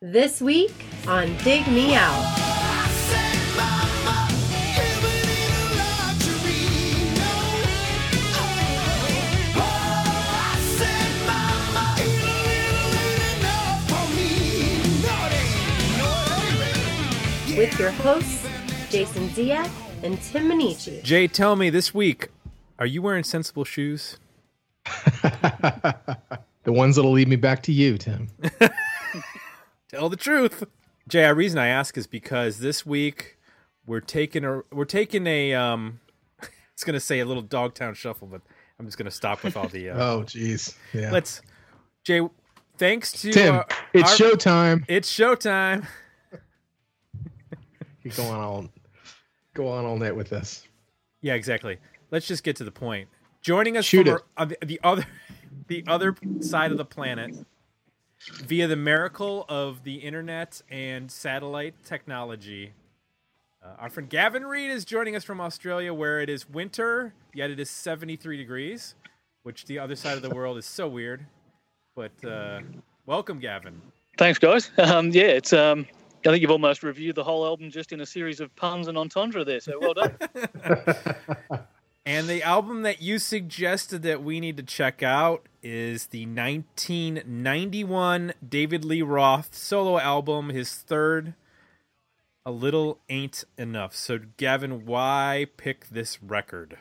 This week on Dig Me Out. With your hosts, Jason Ziak and Tim Minneci. Jay, tell me this week, are you wearing sensible shoes? the ones that'll lead me back to you, Tim. Tell the truth. Jay, the reason I ask is because this week we're taking a we're taking a um it's gonna say a little Dogtown shuffle, but I'm just gonna stop with all the uh, Oh, jeez. Yeah. let's Jay thanks to Tim, uh, it's our- showtime. it's showtime. You go on all go on all night with this. Yeah, exactly. Let's just get to the point. Joining us Shoot from it. our- uh, the, the other the other side of the planet via the miracle of the internet and satellite technology. Uh, our friend Gavin Reed is joining us from Australia, where it is winter, yet it is 73 degrees, which the other side of the world is so weird. But uh, welcome, Gavin. Thanks, guys. Um, yeah, it's. Um, I think you've almost reviewed the whole album just in a series of puns and entendre there. So well done. And the album that you suggested that we need to check out is the 1991 David Lee Roth solo album, his third. A little ain't enough. So, Gavin, why pick this record?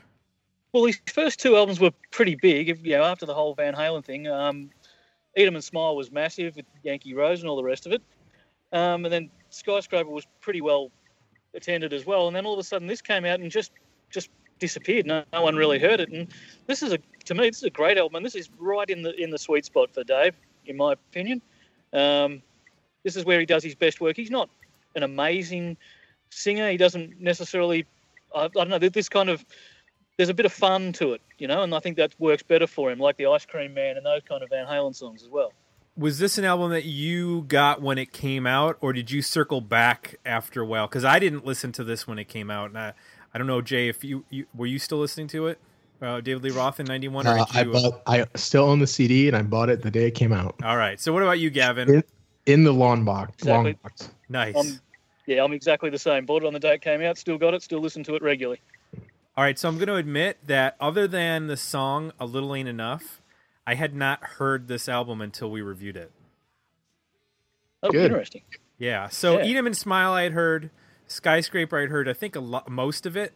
well, his first two albums were pretty big. if- You know, after the whole Van Halen thing, um, Eat 'Em and Smile was massive with Yankee Rose and all the rest of it. Um, and then Skyscraper was pretty well attended as well. And then all of a sudden, this came out and just just disappeared. No, no one really heard it. And this is a to me, this is a great album. And this is right in the in the sweet spot for Dave, in my opinion. Um, this is where he does his best work. He's not an amazing singer. He doesn't necessarily. I, I don't know. This kind of there's a bit of fun to it, you know, and I think that works better for him, like the Ice Cream Man and those kind of Van Halen songs as well. Was this an album that you got when it came out, or did you circle back after a while? Because I didn't listen to this when it came out, and I, I don't know, Jay, if you, you were you still listening to it, uh, David Lee Roth in '91, Uh, I bought I still own the CD and I bought it the day it came out. All right. So, what about you, Gavin? In, in the long box. Exactly. Long box. Nice. I'm, yeah, I'm exactly the same. Bought it on the day it came out, still got it, still listen to it regularly. All right, so I'm going to admit that other than the song "A Little Ain't Enough," I had not heard this album until we reviewed it. Oh, Good. interesting. Yeah, so Yeah. "Eat 'Em and Smile" I had heard, "Skyscraper" I'd heard. I think a lot, most of it,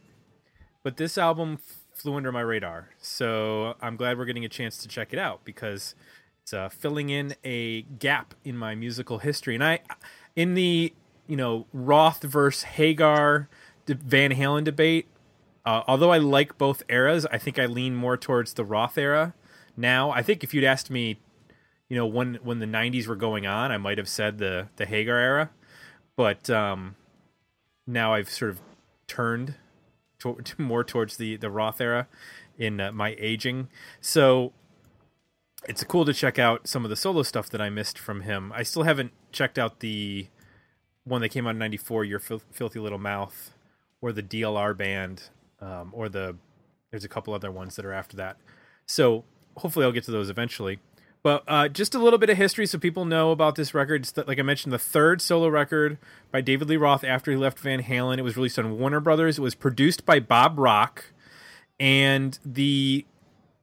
but this album flew under my radar. So I'm glad we're getting a chance to check it out because it's uh, filling in a gap in my musical history. And I, in the you know Roth versus Hagar Van Halen debate, uh, although I like both eras, I think I lean more towards the Roth era now. I think if you'd asked me, you know, when when the '90s were going on, I might have said the the Hagar era, but um, now I've sort of turned to, to more towards the the Roth era in uh, my aging. So it's cool to check out some of the solo stuff that I missed from him. I still haven't checked out the one that came out in '94, "Your Fil- Filthy Little Mouth," or the DLR band, um, or the there's a couple other ones that are after that. So hopefully I'll get to those eventually. But uh, just a little bit of history so people know about this record. It's the, like I mentioned, the third solo record by David Lee Roth after he left Van Halen. It was released on Warner Brothers. It was produced by Bob Rock, and the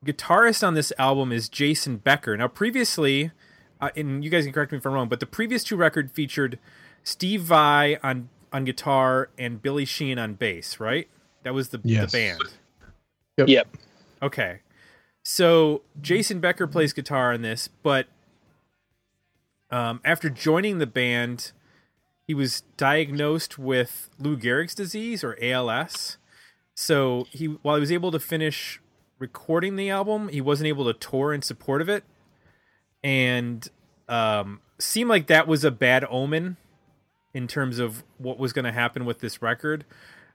guitarist on this album is Jason Becker. Now, previously, uh, and you guys can correct me if I'm wrong, but the previous two record featured Steve Vai on on guitar and Billy Sheehan on bass, right? That was the, Yes. the band. Yep. Yep. Okay. So Jason Becker plays guitar on this, but um, after joining the band, he was diagnosed with Lou Gehrig's disease or ALS. So he, while he was able to finish recording the album, he wasn't able to tour in support of it, and um, seemed like that was a bad omen in terms of what was going to happen with this record.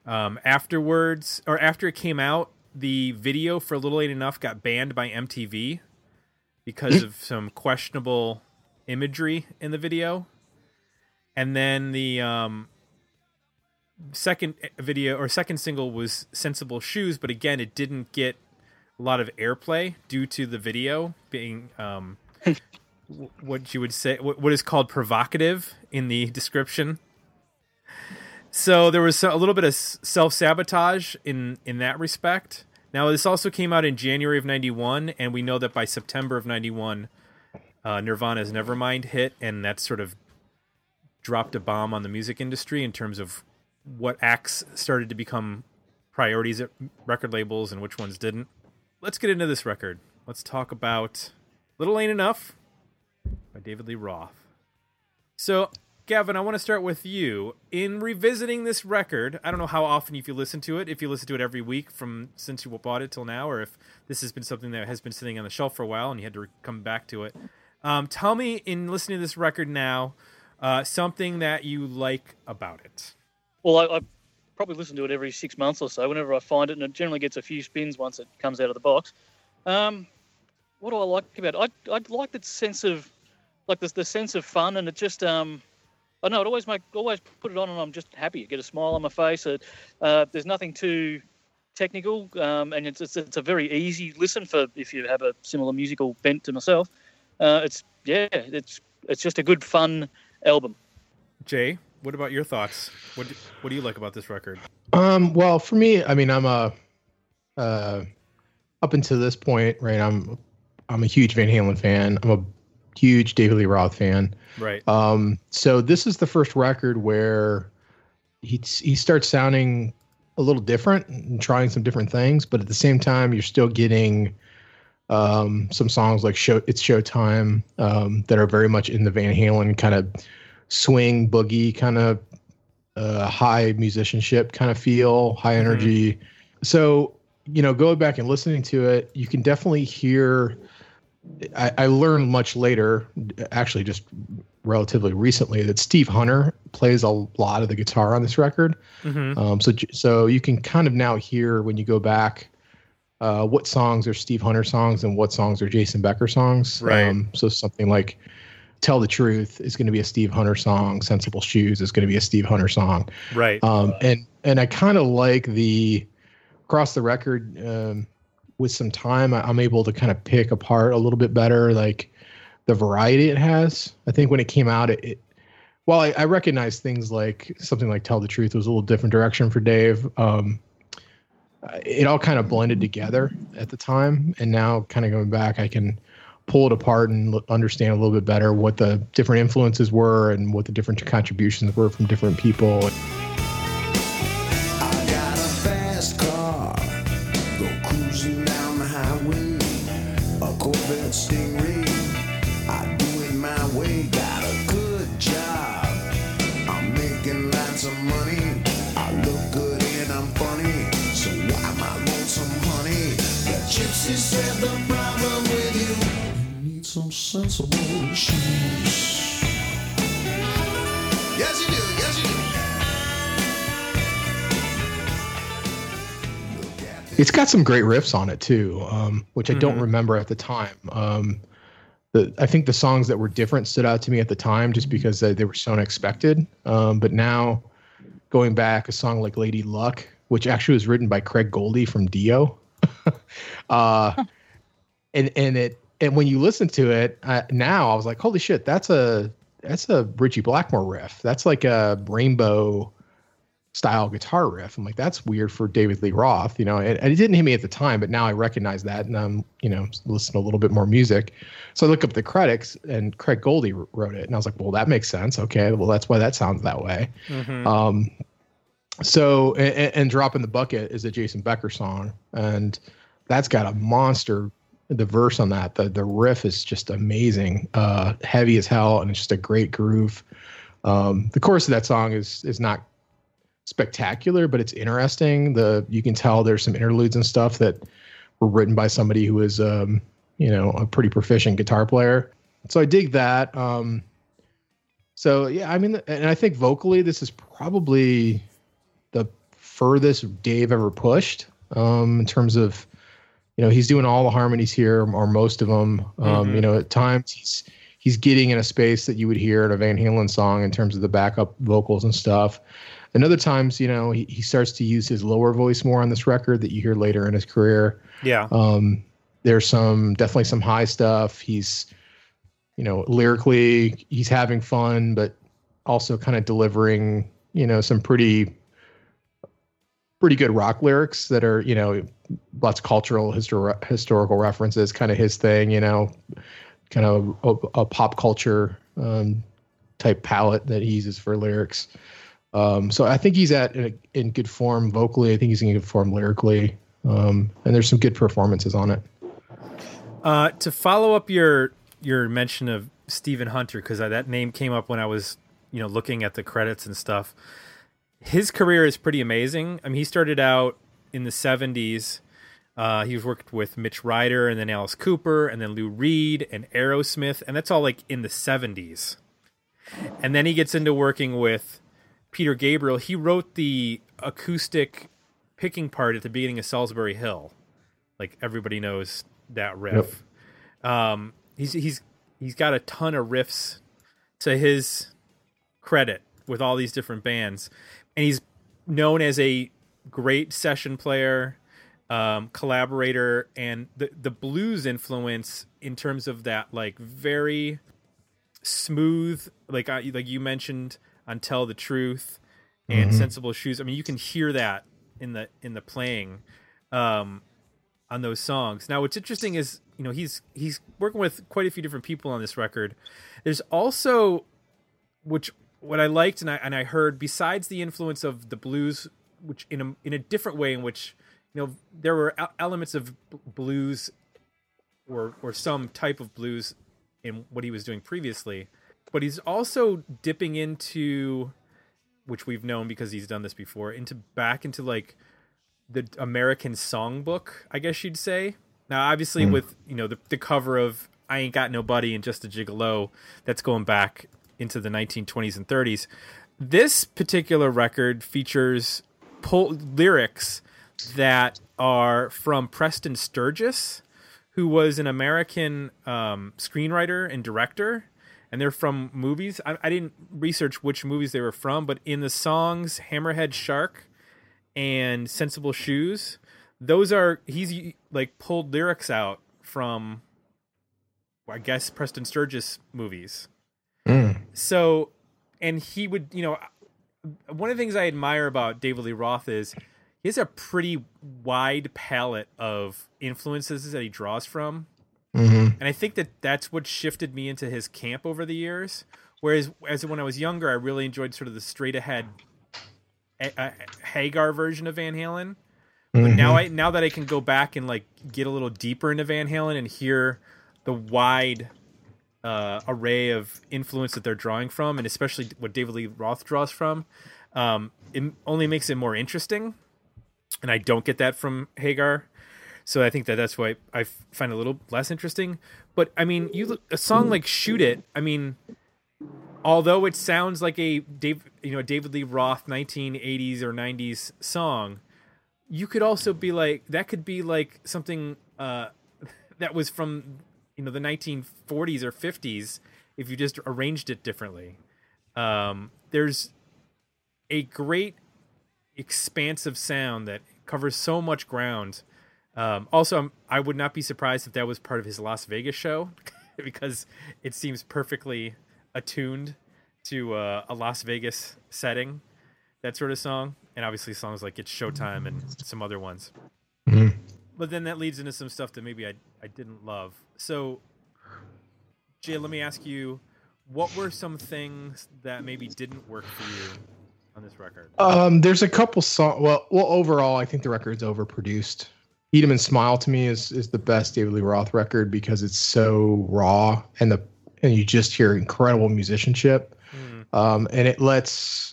Um, afterwards, or after it came out, the video for Little Ain't Enough got banned by MTV because of some questionable imagery in the video. And then the um, second video or second single was Sensible Shoes, but again, it didn't get a lot of airplay due to the video being um, what you would say what is called provocative in the description. So there was a little bit of self sabotage in in that respect. Now this also came out in January of '91, and we know that by September of '91, uh, Nirvana's Nevermind hit, and that sort of dropped a bomb on the music industry in terms of what acts started to become priorities at record labels and which ones didn't. Let's get into this record. Let's talk about Little Ain't Enough by David Lee Roth. So, Gavin, I want to start with you. In revisiting this record, I don't know how often if you listen to it, if you listen to it every week from since you bought it till now, or if this has been something that has been sitting on the shelf for a while and you had to come back to it. Um, tell me, in listening to this record now, uh, something that you like about it. Well, I, I, probably listen to it every six months or so whenever I find it, and it generally gets a few spins once it comes out of the box. Um, what do I like about it? I, I like that sense of, like the, the sense of fun, and it just, um, I know it always make always put it on, and I'm just happy. I get a smile on my face. It, uh, there's nothing too technical, um, and it's, it's, it's a very easy listen for if you have a similar musical bent to myself. Uh, it's yeah, it's it's just a good fun album. Jay, what about your thoughts? What do, what do you like about this record? Um, well, for me, I mean, I'm a uh, up until this point, right? I'm I'm a huge Van Halen fan. I'm a huge David Lee Roth fan. Right. Um, so this is the first record where he he starts sounding a little different and trying some different things, but at the same time, you're still getting um, some songs like "Show It's Showtime" um, that are very much in the Van Halen kind of swing boogie kind of uh, high musicianship kind of feel, high mm-hmm. energy. Mm-hmm. So you know, going back and listening to it, you can definitely hear. I, I learned much later, actually, just relatively recently, that Steve Hunter plays a lot of the guitar on this record. Mm-hmm. Um, so, so you can kind of now hear when you go back uh, what songs are Steve Hunter songs and what songs are Jason Becker songs. Right. Um, so something like Tell the Truth is going to be a Steve Hunter song. Sensible Shoes is going to be a Steve Hunter song. Right. Um, and and I kind of like the across the record um, with some time. I, I'm able to kind of pick apart a little bit better, like the variety it has. I think when it came out, it, it well, I, I recognize things like something like "Tell the Truth" was a little different direction for Dave. Um, it all kind of blended together at the time, and now kind of going back, I can pull it apart and understand a little bit better what the different influences were and what the different contributions were from different people. Sensible shoes. Yes, you do. Yes, you do. It's got some great riffs on it too, um, which I mm-hmm. don't remember at the time. Um, the, I think the songs that were different stood out to me at the time just because they, they were so unexpected. Um, but now, going back, a song like "Lady Luck," which actually was written by Craig Goldy from Dio, uh, and and it and when you listen to it uh, now, I was like, holy shit, that's a that's a Ritchie Blackmore riff. That's like a rainbow style guitar riff. I'm like, that's weird for David Lee Roth, you know. And, and, it didn't hit me at the time, but now I recognize that, and I'm you know listen to a little bit more music. So I look up the credits, and Craig Goldy wrote it, and I was like, well, that makes sense. Okay, well that's why that sounds that way. Mm-hmm. Um, so and, and drop in the bucket is a Jason Becker song, and that's got a monster the verse on that. The the riff is just amazing, uh, heavy as hell, and it's just a great groove. Um, the chorus of that song is is not spectacular, but it's interesting. The you can tell there's some interludes and stuff that were written by somebody who is um, you know a pretty proficient guitar player. So I dig that. Um, so yeah, I mean, and I think vocally this is probably the furthest Dave ever pushed um, in terms of you know he's doing all the harmonies here or most of them um, mm-hmm. you know at times he's he's getting in a space that you would hear in a van halen song in terms of the backup vocals and stuff. And other times you know he, he starts to use his lower voice more on this record that you hear later in his career. Yeah. Um, there's some definitely some high stuff. He's you know, lyrically he's having fun, but also kind of delivering, you know, some pretty pretty good rock lyrics that are, you know, lots of cultural histor- historical references, kind of his thing, you know, kind of a, a pop culture um, type palette that he uses for lyrics. Um, so I think he's at in, in, good form vocally. I think he's in good form lyrically, um, and there's some good performances on it. Uh, to follow up your your mention of Stephen Hunter, because that name came up when I was you know looking at the credits and stuff. His career is pretty amazing. I mean, he started out in the '70s. Uh, he was worked with Mitch Ryder and then Alice Cooper and then Lou Reed and Aerosmith, and that's all like in the '70s. And then he gets into working with Peter Gabriel, he wrote the acoustic picking part at the beginning of Solsbury Hill. Like everybody knows that riff. Yep. Um, he's he's he's got a ton of riffs to his credit with all these different bands, and he's known as a great session player, um, collaborator, and the the blues influence in terms of that like very smooth, like I, like you mentioned on Tell the Truth and mm-hmm. Sensible Shoes. I mean, you can hear that in the in the playing um, on those songs. Now, what's interesting is you know he's he's working with quite a few different people on this record. There's also which what I liked and I and I heard besides the influence of the blues, which in a in a different way in which you know there were elements of blues or or some type of blues in what he was doing previously but he's also dipping into which we've known because he's done this before into back into like the American songbook, I guess you'd say. Now, obviously, mm. with you know the, the cover of "I Ain't Got Nobody" and "Just a Gigolo," that's going back into the 1920s and 30s. This particular record features lyrics that are from Preston Sturges, who was an American um, screenwriter and director and they're from movies. I, I, didn't research which movies they were from, but in the songs "Hammerhead Shark" and "Sensible Shoes," those are he's like pulled lyrics out from, I guess, Preston Sturges movies. Mm. So, and he would, you know, one of the things I admire about David Lee Roth is he has a pretty wide palette of influences that he draws from. Mm-hmm. And I think that that's what shifted me into his camp over the years. Whereas, as when I was younger, I really enjoyed sort of the straight ahead Hagar version of Van Halen. But mm-hmm. now I now that I can go back and like get a little deeper into Van Halen and hear the wide uh, array of influence that they're drawing from, and especially what David Lee Roth draws from, um, it only makes it more interesting. And I don't get that from Hagar. So I think that that's why I find it a little less interesting. But I mean, you a song like "Shoot It." I mean, although it sounds like a Dave, you know, David Lee Roth 1980s or 90s song, you could also be like that could be like something uh, that was from you know the 1940s or 50s if you just arranged it differently. Um, there's a great expansive sound that covers so much ground um, also, I'm, I would not be surprised if that was part of his Las Vegas show because it seems perfectly attuned to uh, a Las Vegas setting, that sort of song. And obviously, songs like It's Showtime and some other ones. Mm-hmm. But then that leads into some stuff that maybe I, I didn't love. So, Jay, let me ask you what were some things that maybe didn't work for you on this record? Um, there's a couple songs. Well, well, overall, I think the record's overproduced. Eat 'em and Smile to me is is the best David Lee Roth record because it's so raw and the and you just hear incredible musicianship, mm. um, and it lets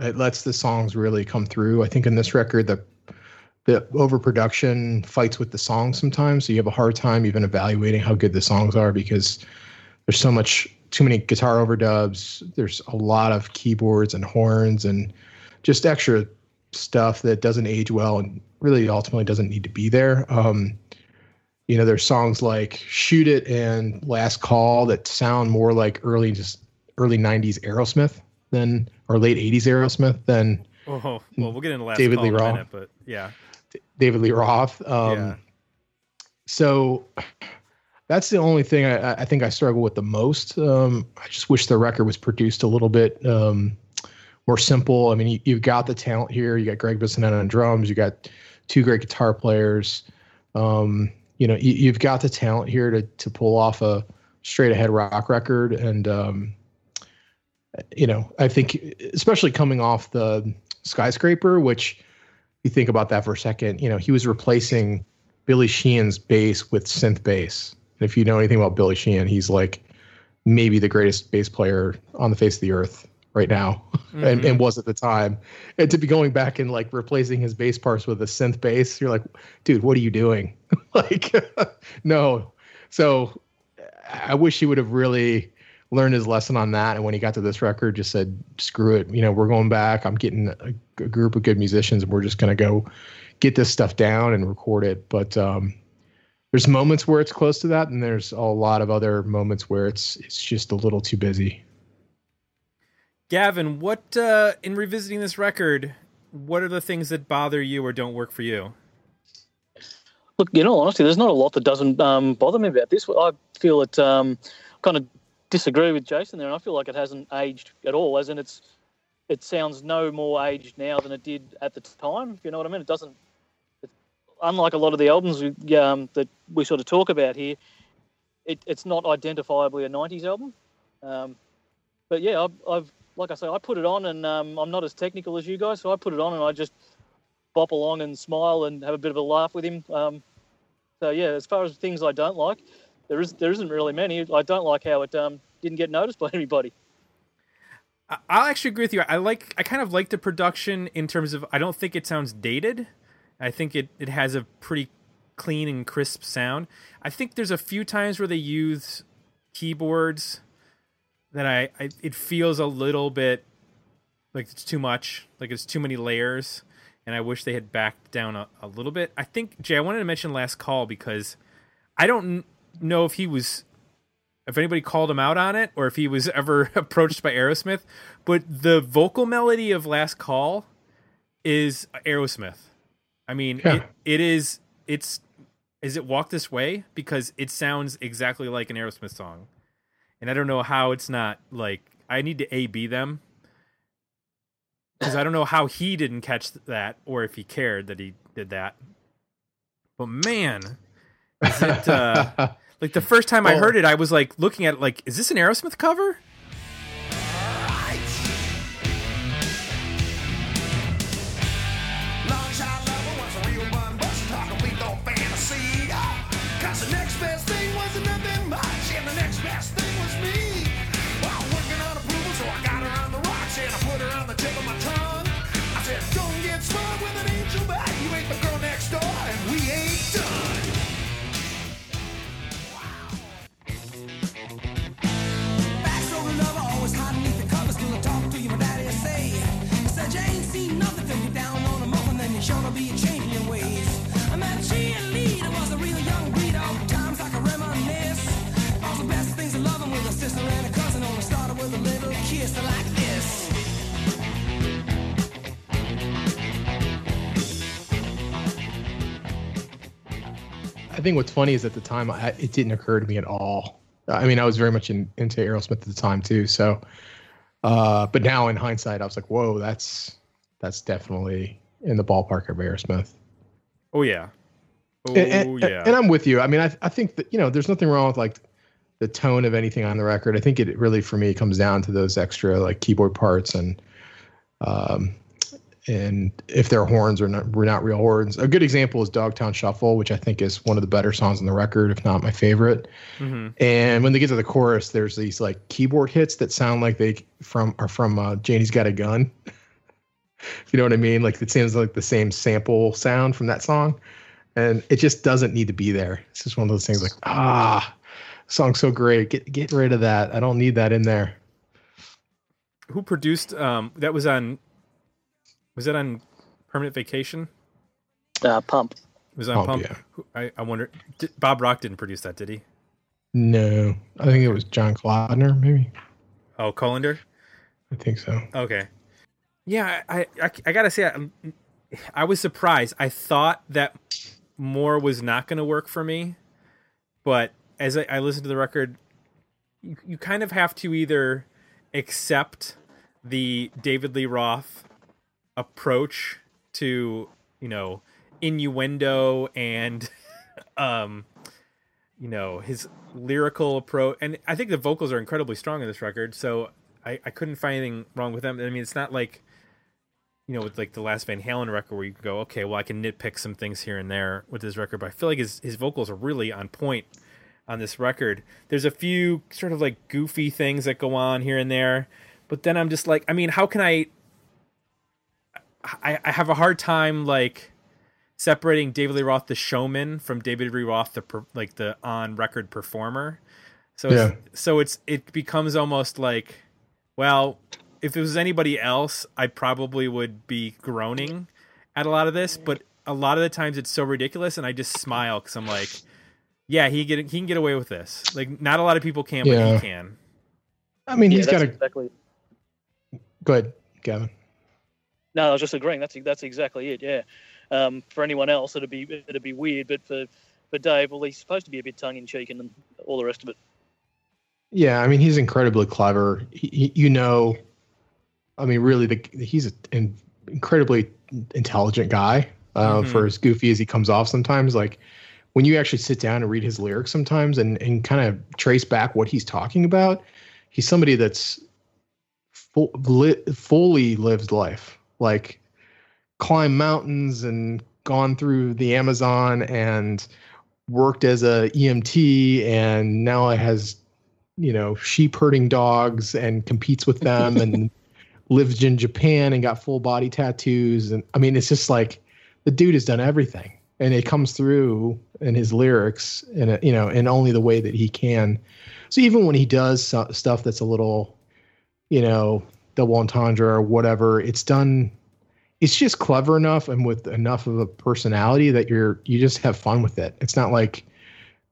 it lets the songs really come through. I think in this record the the overproduction fights with the song sometimes, so you have a hard time even evaluating how good the songs are because there's so much too many guitar overdubs. There's a lot of keyboards and horns and just extra stuff that doesn't age well and really ultimately doesn't need to be there. Um, you know, there's songs like "Shoot It" and "Last Call" that sound more like early just early '90s Aerosmith than or late '80s Aerosmith than. Oh well, we'll get into last David Lee Roth, minute, but yeah, David Lee Roth. Um, yeah. So, that's the only thing I, I think I struggle with the most. Um, I just wish the record was produced a little bit um, more simple. I mean, you, have got the talent here. You got Gregg Bissonette on drums. You got two great guitar players. Um, you know, you, have got the talent here to to pull off a straight ahead rock record, and um, you know, I think especially coming off the skyscraper, which you think about that for a second, you know, he was replacing Billy Sheehan's bass with synth bass. And if you know anything about Billy Sheehan, he's like maybe the greatest bass player on the face of the earth right now mm-hmm. and, and was at the time. And to be going back and like replacing his bass parts with a synth bass, you're like, dude, what are you doing? like, no. So I wish he would have really learned his lesson on that. And when he got to this record, just said, screw it. You know, we're going back. I'm getting a, a group of good musicians and we're just going to go get this stuff down and record it. But, um, there's moments where it's close to that, and there's a lot of other moments where it's it's just a little too busy. Gavin, what uh, in revisiting this record, what are the things that bother you or don't work for you? Look, you know, honestly, there's not a lot that doesn't um, bother me about this. I feel it um, kind of disagree with Jason there, and I feel like it hasn't aged at all. As in, it's it sounds no more aged now than it did at the time. If you know what I mean, it doesn't unlike a lot of the albums we, um, that we sort of talk about here, it, it's not identifiably a '90s album. Um, but yeah, I've, I've, like I say, I put it on, and um, I'm not as technical as you guys, so I put it on and I just bop along and smile and have a bit of a laugh with him. Um, so yeah, as far as things I don't like, there is there isn't really many. I don't like how it um, didn't get noticed by anybody. I'll actually agree with you. I like I kind of like the production in terms of I don't think it sounds dated. I think it, it has a pretty clean and crisp sound. I think there's a few times where they use keyboards that I, I it feels a little bit like it's too much, like it's too many layers, and I wish they had backed down a, a little bit. I think Jay, I wanted to mention last call because I don't know if he was if anybody called him out on it or if he was ever approached by Aerosmith, but the vocal melody of Last Call is Aerosmith. I mean, yeah. it, it is. It's is it Walk This Way because it sounds exactly like an Aerosmith song, and I don't know how it's not like I need to A B them because I don't know how he didn't catch that or if he cared that he did that. But man, is it uh, like the first time I heard it, I was like looking at it like, is this an Aerosmith cover? Think what's funny is at the time I, it didn't occur to me at all. I mean, I was very much in, into Aerosmith at the time too. So, uh, but now in hindsight, I was like, whoa, that's that's definitely in the ballpark of Aerosmith. Oh yeah, oh and, yeah. And I'm with you. I mean, I I think that you know, there's nothing wrong with like the tone of anything on the record. I think it really for me comes down to those extra like keyboard parts and um and if they're horns or not, were not real horns. A good example is Dogtown Shuffle, which I think is one of the better songs on the record, if not my favorite. Mm-hmm. And when they get to the chorus, there's these like keyboard hits that sound like they from are from uh, Janie's Got a Gun. you know what I mean? Like it sounds like the same sample sound from that song, and it just doesn't need to be there. It's just one of those things like ah, song's so great, get get rid of that. I don't need that in there. Who produced? Um, that was on was that on Permanent Vacation? Uh, Pump. It was on Pump. Pump. Yeah. I, I wonder. Did, Bob Rock didn't produce that, did he? No, I think it was John Kalodner, maybe. Oh, Kalodner. I think so. Okay. Yeah, I I, I gotta say, I, I was surprised. I thought that more was not going to work for me, but as I, I listen to the record, you, you kind of have to either accept the David Lee Roth approach to you know innuendo and um you know his lyrical approach and i think the vocals are incredibly strong in this record so i i couldn't find anything wrong with them. I mean it's not like you know with like the last van halen record where you can go okay well i can nitpick some things here and there with this record but i feel like his his vocals are really on point on this record. There's a few sort of like goofy things that go on here and there but then i'm just like i mean how can i i, I have a hard time like separating David Lee Roth the showman from David Lee Roth the per, like the on record performer. So Yeah. it's, so it's it becomes almost like well, if it was anybody else, I probably would be groaning at a lot of this, but a lot of the times it's so ridiculous and I just smile cuz I'm like yeah, he get he can get away with this. Like not a lot of people can, but Yeah. he can. I mean, Yeah, he's that's got a. exactly. Go ahead, Gavin. No, I was just agreeing. That's that's exactly it. Yeah. Um, for anyone else, it'd be it'd be weird, but for for Dave, well, he's supposed to be a bit tongue in cheek and all the rest of it. Yeah, I mean, he's incredibly clever. He, you know, I mean, really, the, he's an incredibly intelligent guy. Uh, Mhm. For as goofy as he comes off sometimes, like when you actually sit down and read his lyrics sometimes and and kind of trace back what he's talking about, he's somebody that's full, li, fully lived life, like climbed mountains and gone through the Amazon and worked as a EMT and now has you know sheep herding dogs and competes with them and lived in Japan and got full body tattoos. And I mean it's just like the dude has done everything. And it comes through in his lyrics and you know in only the way that he can. So even when he does stuff that's a little you know double entendre or whatever it's done it's just clever enough and with enough of a personality that you're you just have fun with it it's not like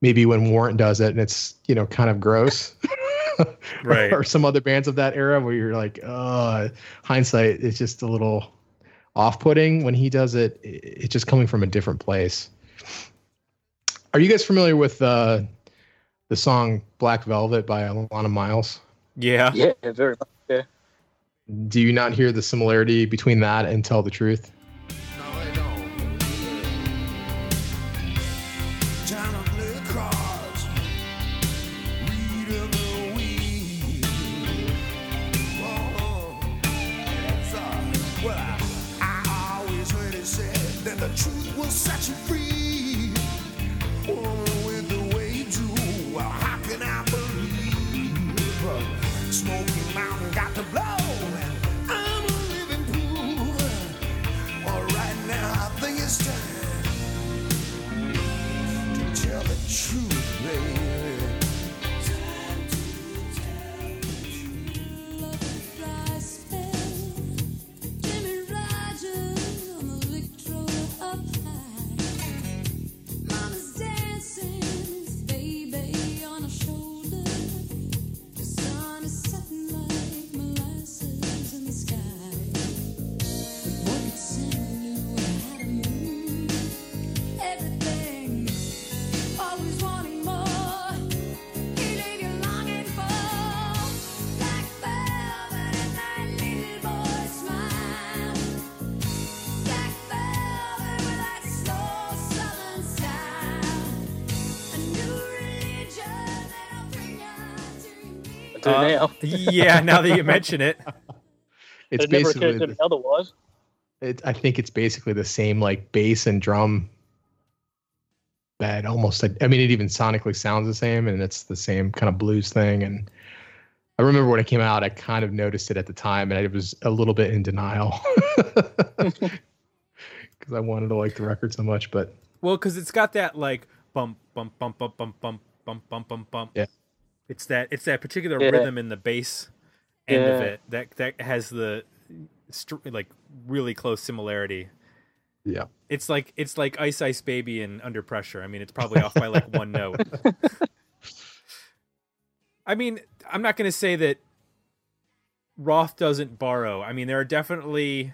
maybe when Warrant does it and it's you know kind of gross Right. or some other bands of that era where you're like uh hindsight is just a little off-putting when he does it i- it's just coming from a different place are you guys familiar with uh the song black velvet by Alannah Myles Yeah. Yeah, very much. Do you not hear the similarity between that and tell the truth to your knees. Do Uh, now. yeah, now that you mention it. it's it never basically occurred to me otherwise. it, I think it's basically the same like bass and drum bed almost. I mean, it even sonically sounds the same, and it's the same kind of blues thing. And I remember when it came out, I kind of noticed it at the time, and I was a little bit in denial because I wanted to like the record so much. But Well, because it's got that like bump, bump, bump, bump, bump, bump, bump, bump, bump, bump. Yeah. It's that it's that particular Yeah. rhythm in the bass end of it that that has the str- like really close similarity. yeah, It's like it's like Ice Ice Baby and Under Pressure. I mean, it's probably off by like one note. I mean, I'm not going to say that Roth doesn't borrow. I mean, there are definitely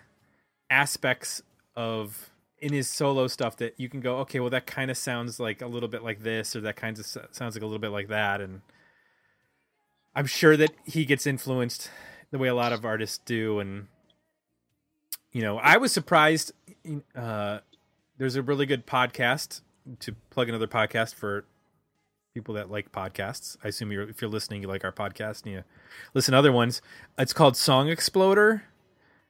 aspects of in his solo stuff that you can go, okay, well that kind of sounds like a little bit like this, or that kind of sounds like a little bit like that, and I'm sure that he gets influenced the way a lot of artists do, and you know, I was surprised. Uh, there's a really good podcast to plug another podcast for people that like podcasts. I assume you're if you're listening, you like our podcast and you listen to other ones. It's called Song Exploder,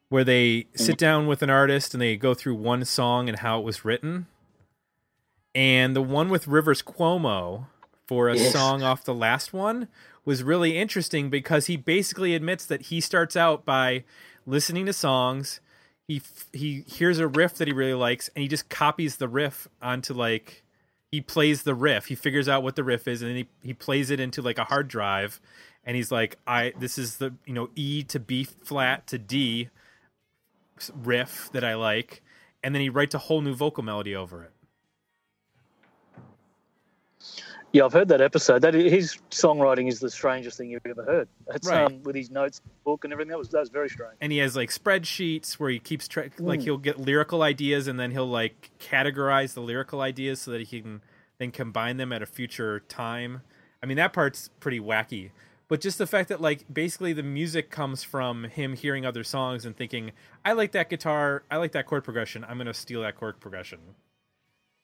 where they sit down with an artist and they go through one song and how it was written. And the one with Rivers Cuomo for a Yes. song off the last one was really interesting because he basically admits that he starts out by listening to songs. He he hears a riff that he really likes and he just copies the riff onto like he plays the riff. He figures out what the riff is and then he, he plays it into like a hard drive and he's like I this is the you know E to B flat to D riff that I like and then he writes a whole new vocal melody over it. Yeah, I've heard that episode. That his songwriting is the strangest thing you've ever heard. It's Right. um, with his notes book and everything. That was that was very strange. and he has like spreadsheets where he keeps track like he'll get lyrical ideas and then he'll like categorize the lyrical ideas so that he can then combine them at a future time i mean that part's pretty wacky but just the fact that like basically the music comes from him hearing other songs and thinking i like that guitar i like that chord progression i'm going to steal that chord progression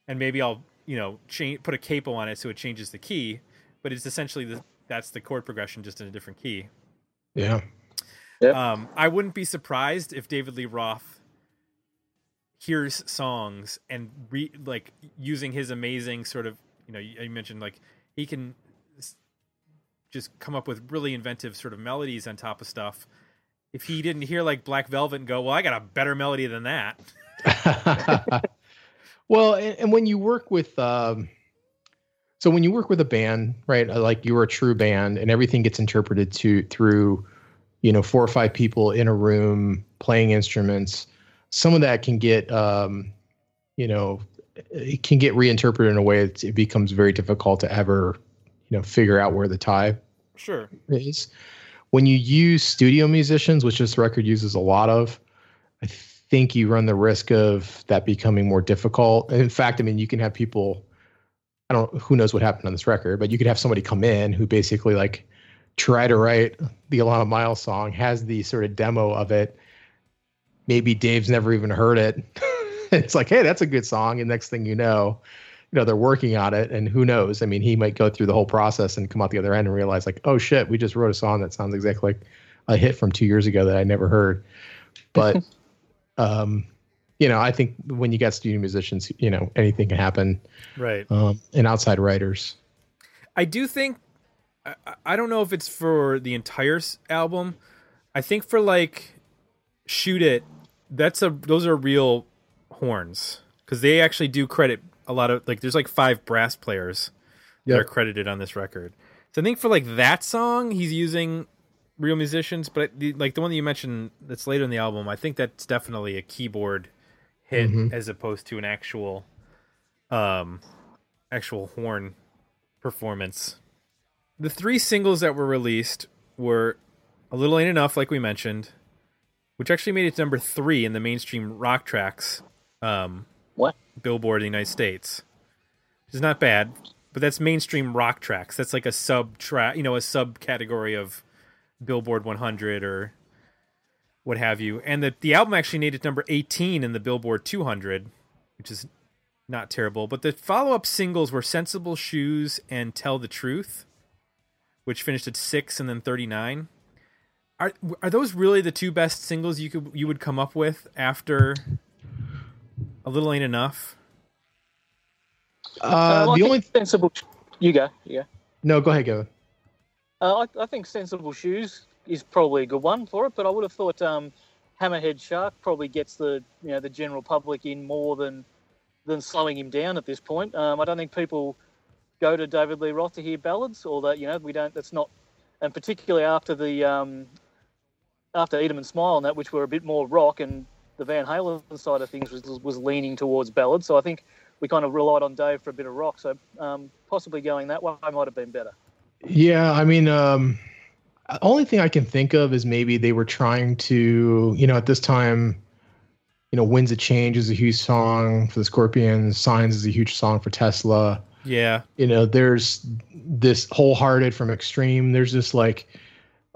and maybe i'll you know change put a capo on it so it changes the key but it's essentially the that's the chord progression just in a different key Yeah. um, I wouldn't be surprised if David Lee Roth hears songs and re- like using his amazing sort of you know you you mentioned like he can just come up with really inventive sort of melodies on top of stuff. If he didn't hear like Black Velvet and go, well, I got a better melody than that. well, and, and when you work with, um, so when you work with a band, right? uh, Like you're a true band, and everything gets interpreted to through, you know, four or five people in a room playing instruments. Some of that can get, um, you know, it can get reinterpreted in a way that it becomes very difficult to ever, you know, figure out where the tie Sure. is. When you use studio musicians, which this record uses a lot of, I think you run the risk of that becoming more difficult. And in fact, I mean, you can have people, I don't who knows what happened on this record, but you could have somebody come in who basically like try to write the Alannah Myles song, has the sort of demo of it. Maybe Dave's never even heard it. it's like, hey, that's a good song. And next thing you know, you know, they're working on it. And who knows? I mean, he might go through the whole process and come out the other end and realize, like, oh shit, we just wrote a song that sounds exactly like a hit from two years ago that I never heard. But um, you know, I think when you got studio musicians, you know, anything can happen. Right. Um, and outside writers. I do think I, I don't know if it's for the entire album. I think for like shoot it, that's a those are real horns because they actually do credit a lot of like there's like five brass players that are credited on this record. So I think for like that song, he's using real musicians, but the, like the one that you mentioned that's later in the album, I think that's definitely a keyboard hit as opposed to an actual um actual horn performance. The three singles that were released were A Little Ain't Enough, like we mentioned, which actually made it to number three in the mainstream rock tracks um, What? Billboard in the United States. Which is not bad, but that's mainstream rock tracks. That's like a sub track, you know, a subcategory of Billboard 100 or what have you. And the, the album actually made it number 18 in the Billboard 200, which is not terrible. But the follow up singles were Sensible Shoes and Tell the Truth, which finished at six and then 39. Are are those really the two best singles you could you would come up with after A Little Ain't Enough? Uh, Uh, I the only sensible. You go. Yeah. no, go ahead, go. Uh, I, I think sensible shoes is probably a good one for it, but I would have thought um, Hammerhead Shark probably gets the you know the general public in more than than slowing him down at this point. Um, I don't think people go to David Lee Roth to hear ballads, or that you know we don't. That's not, and particularly after the um, after 'em and Smile and that, which were a bit more rock, and the Van Halen side of things was was leaning towards ballads. So I think we kind of relied on Dave for a bit of rock. So um, possibly going that way might have been better. Yeah, I mean, um, only thing I can think of is maybe they were trying to, you know, at this time, you know, Winds of Change is a huge song for the Scorpions. Signs is a huge song for Tesla. Yeah. You know, there's this Hole Hearted from Extreme. There's this like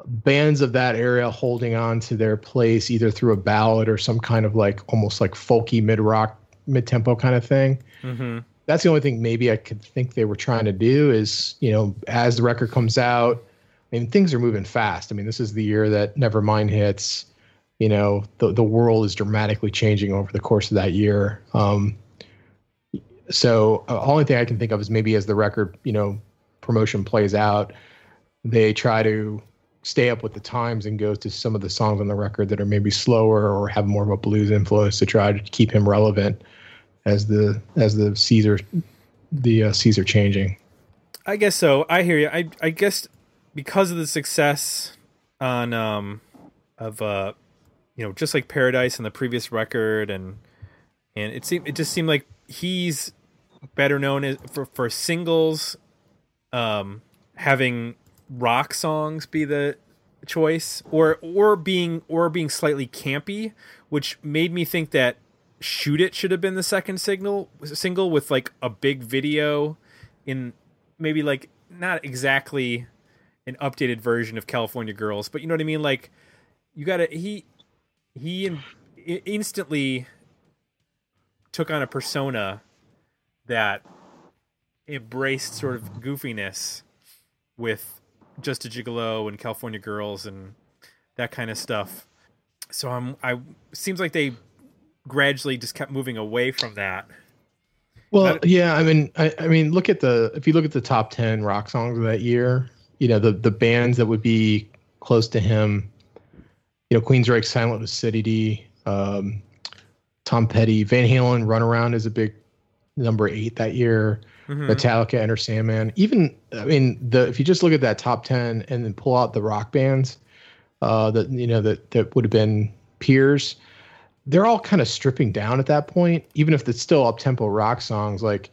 bands of that area holding on to their place either through a ballad or some kind of like almost like folky mid rock, mid tempo kind of thing. hmm That's the only thing maybe I could think they were trying to do is, you know, as the record comes out, I mean, things are moving fast. I mean, this is the year that Nevermind hits. You know, the the world is dramatically changing over the course of that year. Um, so, uh, only thing I can think of is maybe as the record, you know, promotion plays out, they try to stay up with the times and go to some of the songs on the record that are maybe slower or have more of a blues influence to try to keep him relevant as the as the Caesar the uh, Caesar changing. I guess so. I hear you. I I guess because of the success on um of uh you know just like Paradise and the previous record and and it seemed it just seemed like he's better known as for for singles um having rock songs be the choice or or being or being slightly campy which made me think that shoot it should have been the second signal single with like a big video in maybe like not exactly an updated version of California Girls, but you know what I mean. Like you got to he he in, instantly took on a persona that embraced sort of goofiness with just a gigolo and California Girls and that kind of stuff. So I'm I seems like they gradually just kept moving away from that. Well, That- yeah, I mean, I, I mean, look at the if you look at the top ten rock songs of that year, you know, the the bands that would be close to him, you know, Queensryche, Silent Lucidity, um, Tom Petty, Van Halen, Runaround is a big number eight that year. Mhm. Metallica, Enter Sandman. Even I mean, the if you just look at that top ten and then pull out the rock bands, uh, that you know that that would have been peers, they're all kind of stripping down at that point. Even if it's still up tempo rock songs, like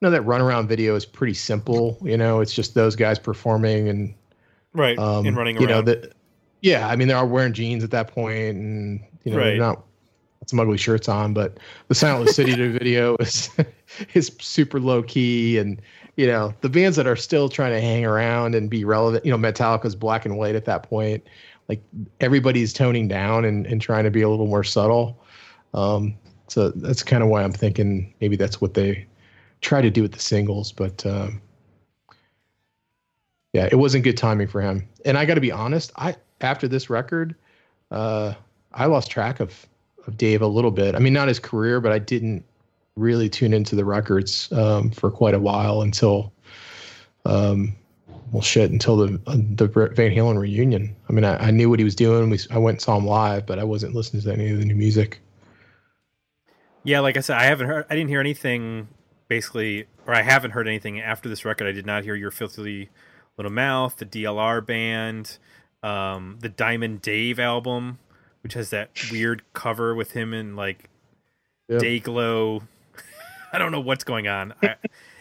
you know that runaround video is pretty simple. You know, it's just those guys performing and Right, um, and running Around. you know that. Yeah, I mean they are all wearing jeans at that point, and you know Right. they're not some ugly shirts on, but the Silent City video is is super low key, and you know the bands that are still trying to hang around and be relevant. You know, Metallica's black and white at that point. Like everybody's toning down and, and trying to be a little more subtle. Um, so that's kind of why I'm thinking maybe that's what they try to do with the singles, but um, yeah, it wasn't good timing for him. And I got to be honest, I after this record, uh, I lost track of of Dave a little bit. I mean, not his career, but I didn't really tune into the records um, for quite a while until, um, well, shit, until the uh, the Van Halen reunion. I mean, I, I knew what he was doing. We I went and saw him live, but I wasn't listening to any of the new music. Yeah, like I said, I haven't heard. I didn't hear anything. Basically, or I haven't heard anything after this record. I did not hear your filthy little mouth, the DLR band, um, the Diamond Dave album, which has that weird cover with him in like Yeah. day glow. I don't know what's going on. I,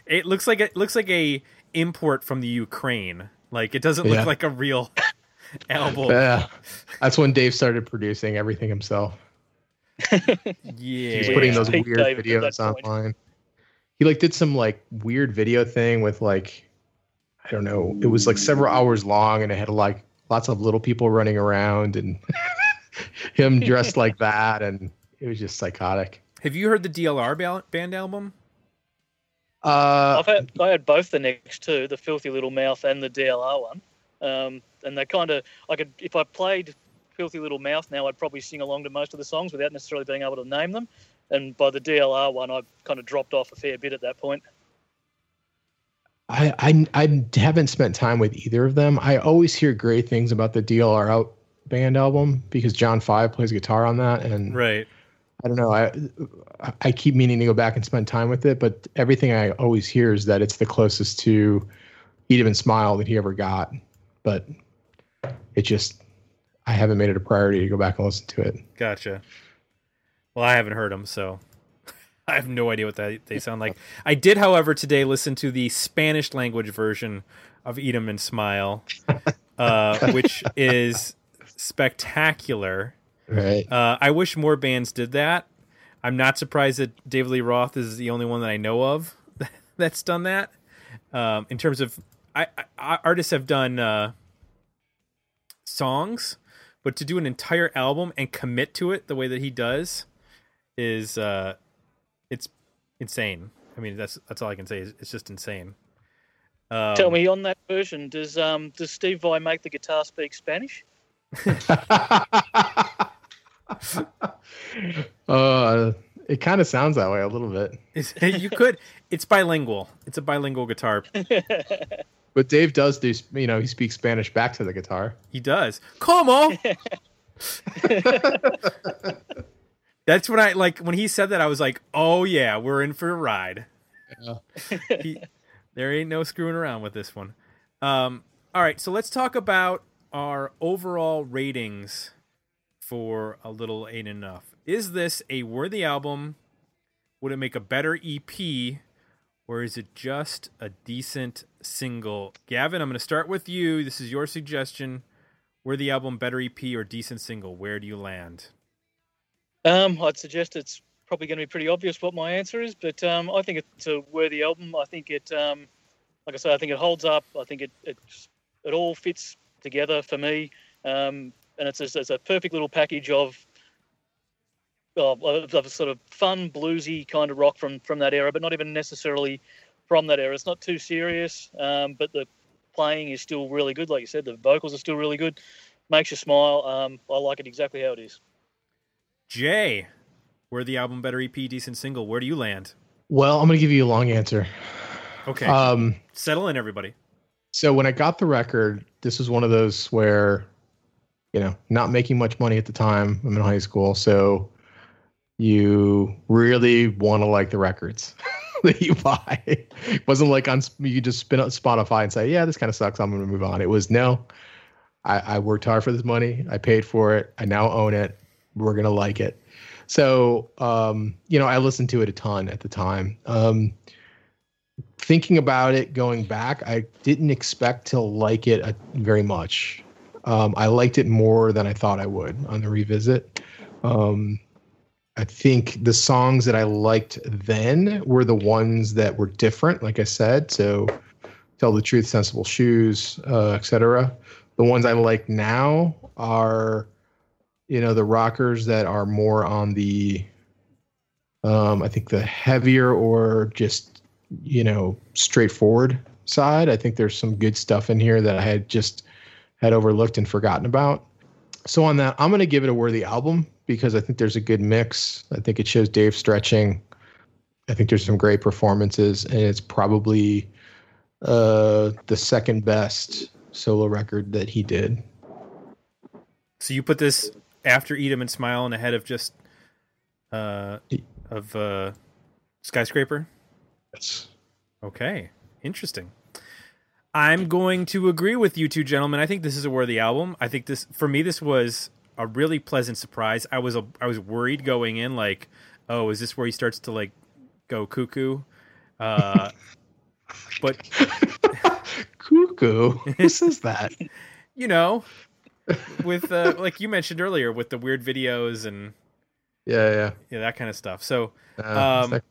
it looks like it looks like a import from the Ukraine. Like it doesn't Yeah. look like a real album. Yeah, that's when Dave started producing everything himself. Yeah, He's putting those Pete weird videos that point. online. He like did some like weird video thing with like I don't know. It was like several hours long and it had like lots of little people running around and him dressed like that and it was just psychotic. Have you heard the DLR band album? Uh I've had I had both the next two, the Filthy Little Mouth and the DLR one, um, and they kind of I could if I played Filthy Little Mouth now, I'd probably sing along to most of the songs without necessarily being able to name them. And by the DLR one, I kind of dropped off a fair bit at that point. I, I I haven't spent time with either of them. I always hear great things about the DLR out band album because John Five plays guitar on that and Right. I don't know. I I keep meaning to go back and spend time with it, but everything I always hear is that it's the closest to Eat 'Em and Smile that he ever got. But it just I haven't made it a priority to go back and listen to it. Gotcha. Well, I haven't heard them, so I have no idea what that they sound like. I did, however, today listen to the Spanish language version of Eat 'em and Smile, uh, which is spectacular. Right. Uh, I wish more bands did that I'm not surprised that David Lee Roth is the only one that I know of that's done that. Um, in terms of, I, I artists have done uh, songs, but to do an entire album and commit to it the way that he does is uh, it's insane. I mean, that's that's all I can say. It's it's just insane. Um, Tell me on that version, does um does Steve Vai make the guitar speak Spanish? uh, it kind of sounds that way a little bit. it's- you could. It's bilingual. It's a bilingual guitar. But Dave does do, you know, he speaks Spanish back to the guitar. He does. Como? That's when I like when he said that I was like, "Oh yeah, we're in for a ride." He- there ain't no screwing around with this one. Um, all right, so let's talk about our overall ratings for a little ain't enough. Is this a worthy album? Would it make a better EP, or is it just a decent single? Gavin, I'm going to start with you. This is your suggestion. Worthy album, better EP, or decent single? Where do you land? Um, I'd suggest it's probably going to be pretty obvious what my answer is, but um, I think it's a worthy album. I think it, um, like I said, I think it holds up. I think it it, it all fits together for me, um, and it's a, it's a perfect little package of, of of a sort of fun bluesy kind of rock from from that era, but not even necessarily from that era. It's not too serious, um, but the playing is still really good. Like you said, the vocals are still really good. Makes you smile. Um, I like it exactly how it is. Jay, where the album, better EP, decent single. Where do you land? Well, I'm going to give you a long answer. Okay, Um, settle in, everybody. so when I got the record, this was one of those where, you know, not making much money at the time. I'm in high school, so you really want to like the records that you buy. It wasn't like on you just spin up Spotify and say, "Yeah, this kind of sucks. I'm going to move on." It was no. I, I worked hard for this money. I paid for it. I now own it. We're gonna like it. So, um, you know, I listened to it a ton at the time. Um, thinking about it going back, I didn't expect to like it uh, very much. Um, I liked it more than I thought I would on the revisit. Um, I think the songs that I liked then were the ones that were different, like I said. So, Tell the Truth, Sensible Shoes, uh, etc. The ones I like now are, you know, the rockers that are more on the, um, I think the heavier or just, you know, straightforward side. I think there's some good stuff in here that I had just had overlooked and forgotten about. So on that, I'm going to give it a worthy album because I think there's a good mix. I think it shows Dave stretching. I think there's some great performances, and it's probably uh, the second best solo record that he did. So you put this after Eat 'em and Smile and ahead of just uh of uh skyscraper. Yes. Okay, interesting. I'm going to agree with you two gentlemen. I think this is a worthy album. I think this for me this was a really pleasant surprise. I was a, I was worried going in like, oh, is this where he starts to like go cuckoo? Uh but Cuckoo. Who says that? you know, with uh, like you mentioned earlier with the weird videos and Yeah, yeah. yeah, that kind of stuff. So Uh, Um,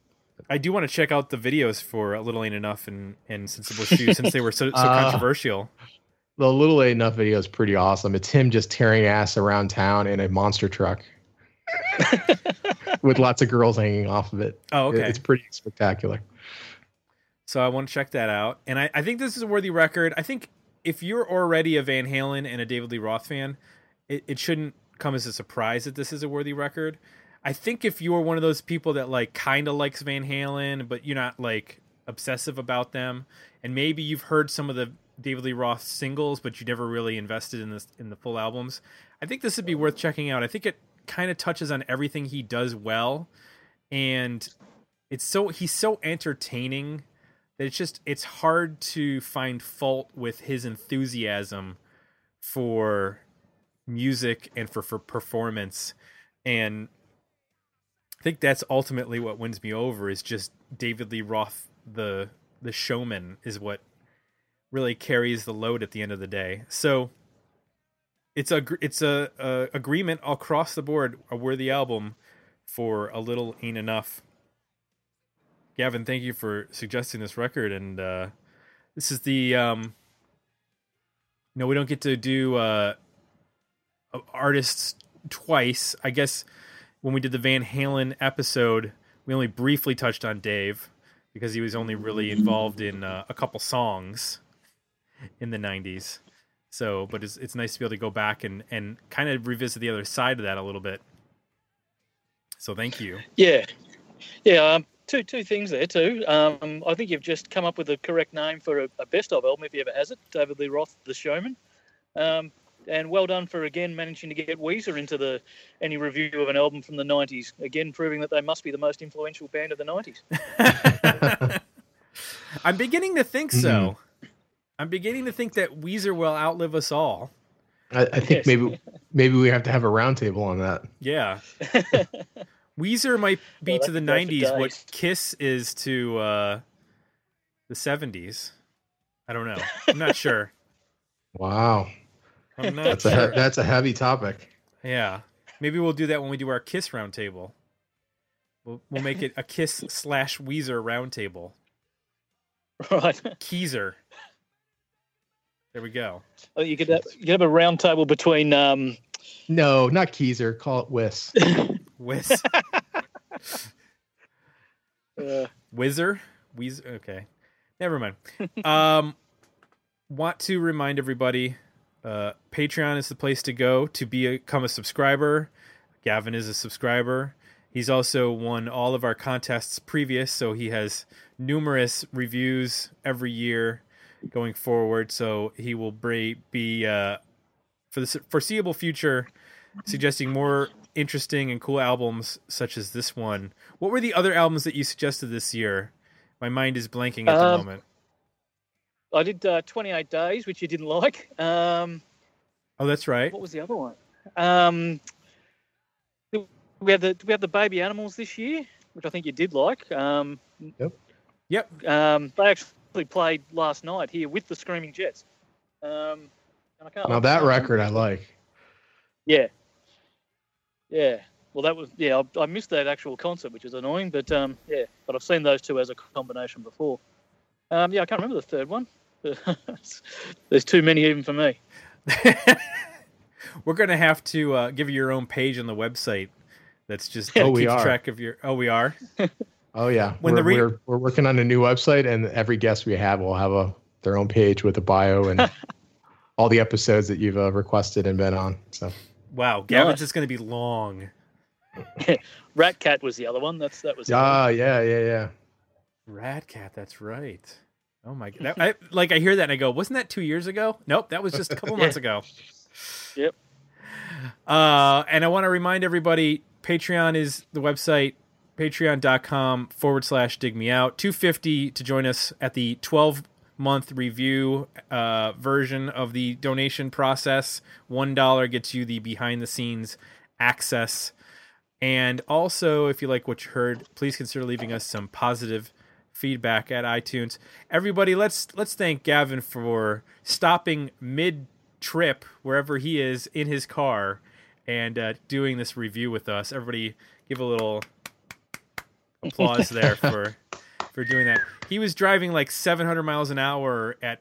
I do want to check out the videos for a Little Ain't Enough and, and Sensible Shoes since they were so, so Uh, controversial. the Little Ain't Enough video is pretty awesome. It's him just tearing ass around town in a monster truck with lots of girls hanging off of it. Oh, It- okay. It's pretty spectacular. So I want to check that out. And I, I think this is a worthy record. I think if you're already a Van Halen and a David Lee Roth fan, it, it shouldn't come as a surprise that this is a worthy record. I think if you're one of those people that like kind of likes Van Halen, but you're not like obsessive about them, and maybe you've heard some of the David Lee Roth singles, but you never really invested in this in the full albums, I think this would be worth checking out. I think it kind of touches on everything he does well, and it's so he's so entertaining that it's just it's hard to find fault with his enthusiasm for music and for for performance and think that's ultimately what wins me over is just David Lee Roth the the showman is what really carries the load at the end of the day. So it's a it's a, a agreement across the board a worthy album for a little ain't enough. Gavin, thank you for suggesting this record, and uh, this is the um, no, we don't get to do uh, artists twice. I guess when we did the Van Halen episode, we only briefly touched on Dave because he was only really involved in uh, a couple songs in the 90s. So, but it's, it's nice to be able to go back and, and kind of revisit the other side of that a little bit. So, thank you. Yeah, yeah. Um, two two things there too. Um, I think you've just come up with the correct name for a, a best of album if he ever has it. David Lee Roth, The Showman. Um, and well done for again managing to get Weezer into the any review of an album from the '90s. Again, proving that they must be the most influential band of the '90s. I'm beginning to think so. I'm beginning to think that Weezer will outlive us all. I, I think Yes. maybe maybe we have to have a roundtable on that. Yeah. Weezer might be Well, to the that could go for 90s what. Kiss is to uh, the 70s. I don't know. I'm not sure. Wow, I'm not that's a sure. he- that's a heavy topic. Yeah. Maybe we'll do that when we do our Kiss roundtable. We'll, we'll make it a Kiss slash Weezer roundtable. right. Keezer. There we go. Oh, you could have, you could have a roundtable between um, No, not Keezer. Call it Wiss. Whiz. uh, Whizzer? Weezer? Okay. Never mind. Um, want to remind everybody uh, Patreon is the place to go to be become a subscriber. Gavin is a subscriber. He's also won all of our contests previous, so he has numerous reviews every year going forward. So he will be, be uh, for the foreseeable future suggesting more interesting and cool albums such as this one. What were the other albums that you suggested this year? My mind is blanking at the Um, moment. I did uh, 28 Days, which you didn't like. Um, Oh, that's right. what was the other one? Um, we have the did we have the Baby Animals this year, which I think you did like. Um, Yep. um, they actually played last night here with the Screaming Jets. Um, and I can't Now that record I like. Yeah. Yeah. Well, that was yeah. I, I missed that actual concert, which is annoying. But um, yeah. But I've seen those two as a combination before. Um, yeah, I can't remember the third one. There's too many even for me. We're gonna have to uh, give you your own page on the website. That's just Oh, we keeps are. track of your. Oh, we are. Oh yeah, When we're, the re- we're we're working on a new website, and every guest we have will have a their own page with a bio and all the episodes that you've uh, requested and been on. So Wow, Gavin's Nice. just gonna be long. Ratcat was the other one. That's that was. the other ah, yeah, yeah, yeah. Ratcat, that's right. Oh my god! I, like I hear that and I go, wasn't that two years ago? Nope, that was just a couple months ago. Yep. Uh, and I want to remind everybody, Patreon is the website, patreon.com forward slash dig me out. 250 to join us at the 12 month review uh, version of the donation process. $1 gets you the behind the scenes access. And also, if you like what you heard, please consider leaving us some positive feedback at iTunes. Everybody, let's let's thank Gavin for stopping mid trip wherever he is in his car and uh, doing this review with us. Everybody, give a little applause there for for doing that. He was driving like 700 miles an hour at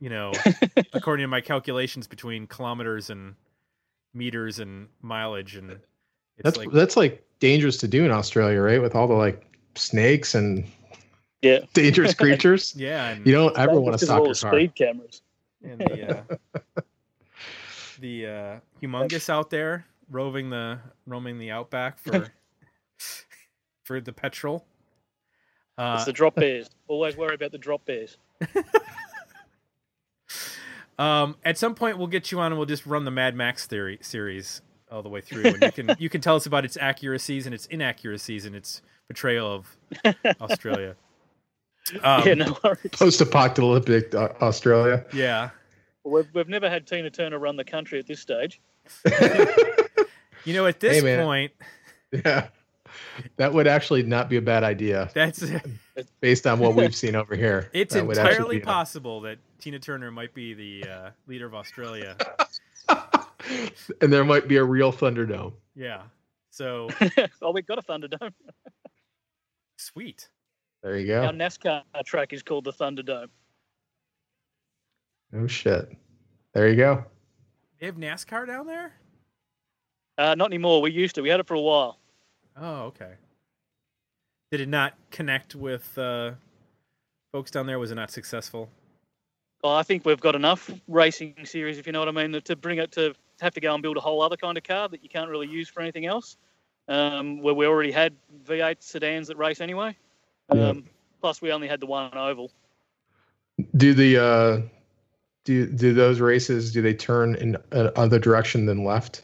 you know, according to my calculations between kilometers and meters and mileage and it's That's like that's like dangerous to do in Australia, right? With all the like snakes and Yeah. dangerous creatures. yeah, and You don't ever want to stop your the car. speed cameras. and the uh, the uh, Humungus out there roving the roaming the outback for for the petrol. Uh, It's the drop bears. Always worry about the drop bears. um, at some point, we'll get you on and we'll just run the Mad Max theory series all the way through, and you can you can tell us about its accuracies and its inaccuracies and its portrayal of Australia. Um, yeah, no worries. Post-apocalyptic uh, Australia. yeah. We've, we've never had Tina Turner run the country at this stage. You know, at this Hey, point, Yeah, that would actually not be a bad idea that's based on what we've seen over here. it's That would actually entirely be a- possible that Tina Turner might be the uh, leader of Australia. and there might be a real Thunderdome. Yeah. So oh, we've got a Thunderdome. sweet. There you go. Our. NASCAR track is called the Thunderdome. Oh shit. There you go. They have NASCAR down there? Uh, not anymore. We used to. We had it for a while. Oh, okay. Did it not connect with uh, folks down there? Was it not successful? Well, I think we've got enough racing series, if you know what I mean, to bring it to have to go and build a whole other kind of car that you can't really use for anything else. Um, where we already had V8 sedans that race anyway. Um, Yeah. Plus, we only had the one oval. Do the uh, do do those races? Do they turn in another direction than left?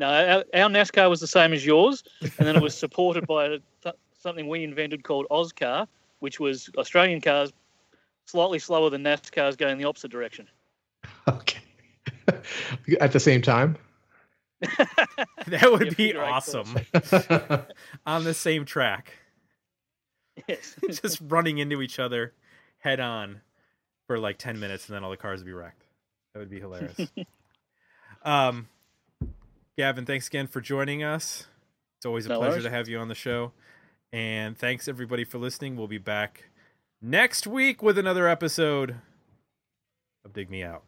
No, our, our NASCAR was the same as yours, and then it was supported by a, something we invented called AUSCAR, which was Australian cars slightly slower than NASCARs going the opposite direction. Okay. At the same time. That would Yeah, be awesome. On the same track, Yes. just running into each other head on for like 10 minutes and then all the cars would be wrecked. That would be hilarious. um, Gavin, thanks again for joining us. It's always a No pleasure worries. to have you on the show. And thanks everybody for listening. We'll be back next week with another episode of Dig Me Out.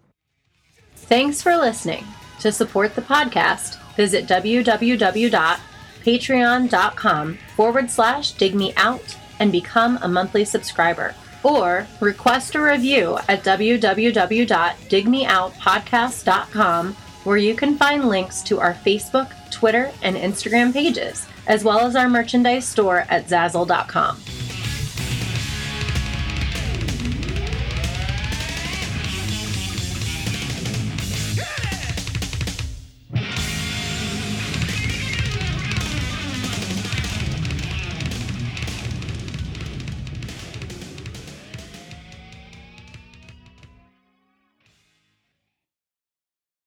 Thanks for listening. To support the podcast, visit www.patreon.com forward slash dig me out and become a monthly subscriber. Or request a review at www.digmeoutpodcast.com where you can find links to our Facebook, Twitter, and Instagram pages, as well as our merchandise store at zazzle.com.